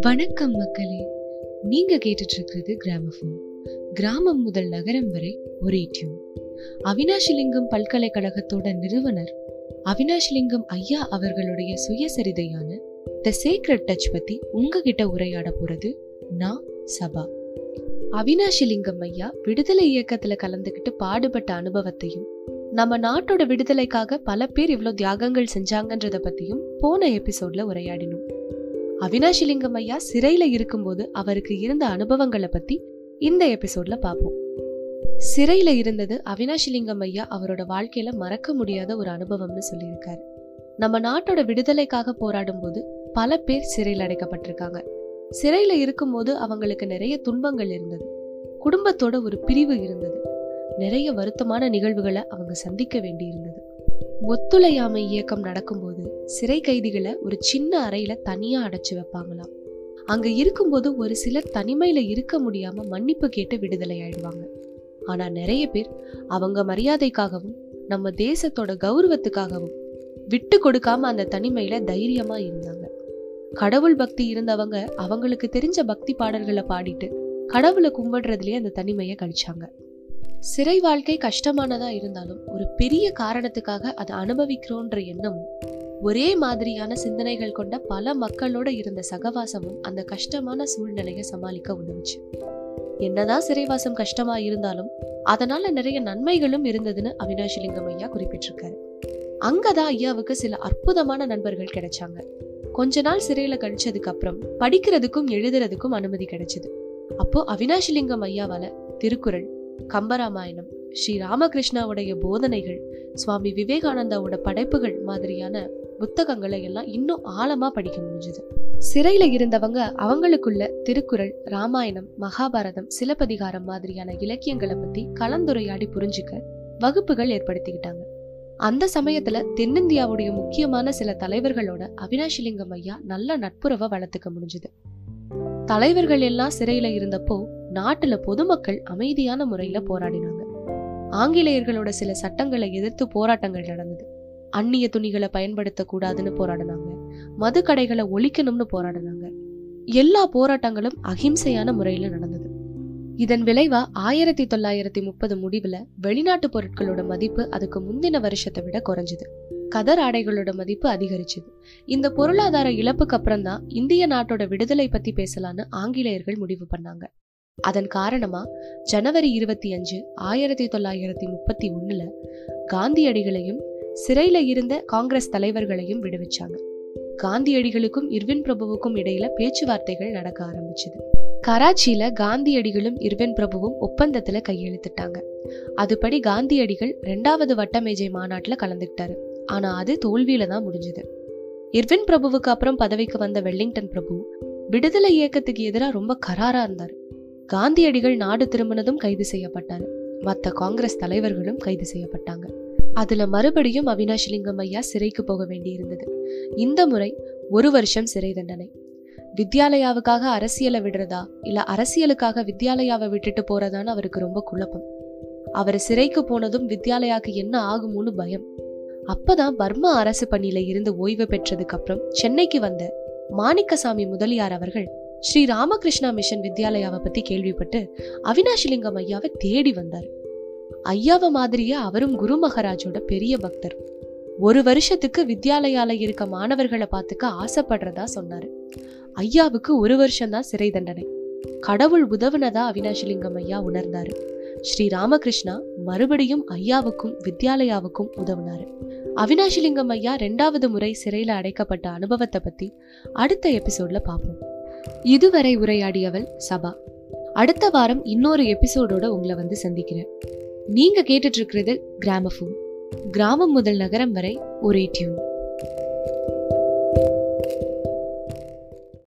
வணக்கம் மக்களே. நீங்க கேட்டுட்டு இருக்கிறது கிராமபோன் கிராமம் முதல் நகரம் வரை ஒரே டியூன் அவினாஷிலிங்கம் பல்கலைக்கழகத்தோட நிறுவனர் அவினாஷிலிங்கம் ஐயா அவர்களுடைய சுயசரிதையான த சீக்ரெட் டச் பத்தி உங்ககிட்ட உரையாட போறது நான் சபா. அவினாஷிலிங்கம் ஐயா விடுதலை இயக்கத்துல கலந்துகிட்டு பாடுபட்ட அனுபவத்தையும் நம்ம நாட்டோட விடுதலைக்காக பல பேர் இவ்வளவு தியாகங்கள் செஞ்சாங்கன்றத பத்தியும் போன எபிசோட்ல உரையாடினோம். அவினாஷிலிங்கம் ஐயா சிறையில இருக்கும்போது அவருக்கு இருந்த அனுபவங்களை பத்தி இந்த எபிசோட்ல பார்ப்போம் சிறையில இருந்தது அவினாஷிலிங்கம் ஐயா அவரோட வாழ்க்கையில மறக்க முடியாத ஒரு அனுபவம்னு சொல்லியிருக்காரு. நம்ம நாட்டோட விடுதலைக்காக போராடும் போது பல பேர் சிறையில் அடைக்கப்பட்டிருக்காங்க. சிறையில இருக்கும்போது அவங்களுக்கு நிறைய துன்பங்கள் இருந்தது. குடும்பத்தோட ஒரு பிரிவு இருந்தது. நிறைய வருத்தமான நிகழ்வுகளை அவங்க சந்திக்க வேண்டி இருந்தது ஒத்துழையாமை இயக்கம் நடக்கும்போது சிறை கைதிகளை ஒரு சின்ன அறையில தனியா அடைச்சு வைப்பாங்களாம். அங்க இருக்கும்போது ஒரு சிலர் தனிமையில இருக்க முடியாம மன்னிப்பு கேட்டு விடுதலை ஆயிடுவாங்க. ஆனா நிறைய பேர் அவங்க மரியாதைக்காகவும் நம்ம தேசத்தோட கௌரவத்துக்காகவும் விட்டு கொடுக்காம அந்த தனிமையில தைரியமா இருந்தாங்க. கடவுள் பக்தி இருந்தவங்க அவங்களுக்கு தெரிஞ்ச பக்தி பாடல்களை பாடிட்டு கடவுளை கும்பிடுறதுலயே அந்த தனிமையை கழிச்சாங்க. சிறை வாழ்க்கை கஷ்டமானதா இருந்தாலும் ஒரு பெரிய காரணத்துக்காக அதை அனுபவிக்கிறோன்ற எண்ணமும் ஒரே மாதிரியான சிந்தனைகள் கொண்ட பல மக்களோட இருந்த சகவாசமும் அந்த கஷ்டமான சூழ்நிலையை சமாளிக்க உதவுச்சு. என்னதான் சிறைவாசம் கஷ்டமா இருந்தாலும் அதனால நிறைய நன்மைகளும் இருந்ததுன்னு அவினாஷிலிங்கம் ஐயா குறிப்பிட்டிருக்காரு. அங்கதான் ஐயாவுக்கு சில அற்புதமான நண்பர்கள் கிடைச்சாங்க. கொஞ்ச நாள் சிறையில கழிச்சதுக்கு அப்புறம் படிக்கிறதுக்கும் எழுதுறதுக்கும் அனுமதி கிடைச்சது. அப்போ அவினாஷிலிங்கம் ஐயாவால திருக்குறள் கம்பராமாயணம் ஸ்ரீ ராமகிருஷ்ணாவுடைய போதனைகள் சுவாமி விவேகானந்தாவோட படைப்புகள் மாதிரியான புத்தகங்களை எல்லாம் இன்னும் ஆழமா படிக்க முடிஞ்சது. சிறையில இருந்தவங்க அவங்களுக்குள்ள திருக்குறள் ராமாயணம் மகாபாரதம் சிலப்பதிகாரம் மாதிரியான இலக்கியங்களை பத்தி கலந்துரையாடி புரிஞ்சுக்க வகுப்புகள் ஏற்படுத்திக்கிட்டாங்க. அந்த சமயத்துல தென்னிந்தியாவுடைய முக்கியமான சில தலைவர்களோட அவினாஷிலிங்கம் ஐயா நல்ல நட்புறவை வளர்த்துக்க முடிஞ்சது. தலைவர்கள் எல்லாம் சிறையில இருந்தப்போ நாட்டுல பொதுமக்கள் அமைதியான முறையில போராடினாங்க. ஆங்கிலேயர்களோட சில சட்டங்களை எதிர்த்து போராட்டங்கள் நடந்தது. அந்நிய துணிகளை பயன்படுத்த கூடாதுன்னு போராடினாங்க. மது கடைகளை ஒழிக்கணும்னு போராடினாங்க. எல்லா போராட்டங்களும் அகிம்சையான முறையில நடந்தது. இதன் விளைவா ஆயிரத்தி தொள்ளாயிரத்தி முப்பது முடிவுல வெளிநாட்டு பொருட்களோட மதிப்பு அதுக்கு முந்தின வருஷத்தை விட குறைஞ்சது. கதர் ஆடைகளோட மதிப்பு அதிகரிச்சது. இந்த பொருளாதார இழப்புக்கு அப்புறம் தான் இந்திய நாட்டோட விடுதலை பத்தி பேசலான்னு ஆங்கிலேயர்கள் முடிவு பண்ணாங்க. அதன் காரணமா ஜனவரி இருபத்தி அஞ்சு ஆயிரத்தி தொள்ளாயிரத்தி முப்பத்தி ஒண்ணுல காந்தியடிகளையும் சிறையில இருந்த காங்கிரஸ் தலைவர்களையும் விடுவிச்சாங்க. காந்தியடிகளுக்கும் இர்வின் பிரபுவுக்கும் இடையில பேச்சுவார்த்தைகள் நடக்க ஆரம்பிச்சது. கராச்சியில காந்தியடிகளும் இர்வின் பிரபுவும் ஒப்பந்தத்துல கையெழுத்திட்டாங்க. அதுபடி காந்தியடிகள் ரெண்டாவது வட்டமேஜை மாநாட்டுல கலந்துக்கிட்டாரு. ஆனா அது தோல்வியில தான் முடிஞ்சது. இர்வின் பிரபுவுக்கு அப்புறம் பதவிக்கு வந்த வெல்லிங்டன் பிரபு விடுதலை இயக்கத்துக்கு எதிராக ரொம்ப கராரா இருந்தார். காந்தியடிகள் நாடு திரும்பினதும் கைது செய்யப்பட்டார் மற்ற காங்கிரஸ் தலைவர்களும் கைது செய்யப்பட்டாங்க. அதுல மறுபடியும் அவினாஷிலிங்கம் ஐயா சிறைக்கு போக வேண்டியிருந்தது. இந்த முறை ஒரு வருஷம் சிறை தண்டனை. வித்யாலயாவுக்காக அரசியலை விடுறதா இல்ல அரசியலுக்காக வித்யாலயாவை விட்டுட்டு போறதான்னு அவருக்கு ரொம்ப குழப்பம். அவர் சிறைக்கு போனதும் வித்யாலயாக்கு என்ன ஆகுமோன்னு பயம். அப்பதான் பர்மா அரசு பணியில இருந்து ஓய்வு பெற்றதுக்கு அப்புறம் சென்னைக்கு வந்த மாணிக்கசாமி முதலியார் அவர்கள் ஸ்ரீ ராமகிருஷ்ணா மிஷன் வித்யாலயாவை பத்தி கேள்விப்பட்டு அவினாஷிலிங்கம் ஐயாவை தேடி வந்தார். ஐயாவை மாதிரியே அவரும் குரு மகாராஜோட பெரிய பக்தர். ஒரு வருஷத்துக்கு வித்யாலயால இருக்க மாணவர்களை பார்த்துக்க ஆசைப்படுறதா சொன்னாரு. ஐயாவுக்கு ஒரு வருஷம்தான் சிறை தண்டனை. கடவுள் உதவுனதா அவினாஷிலிங்கம் ஐயா உணர்ந்தாரு. ஸ்ரீ ராமகிருஷ்ணா மறுபடியும் ஐயாவுக்கும் வித்யாலயாவுக்கும் உதவுனாரு. அவினாஷிலிங்கம் ஐயா ரெண்டாவது முறை சிறையில அடைக்கப்பட்ட அனுபவத்தை பத்தி அடுத்த எபிசோட்ல பார்ப்போம். இதுவரை உரையாடியவள் சபா. அடுத்த வாரம் இன்னொரு எபிசோடோட உங்களை வந்து சந்திக்கிறேன். நீங்க கேட்டுட்டு இருக்கிறது கிராமஃபோன். கிராமம் முதல் நகரம் வரை ஒரே டியூன்.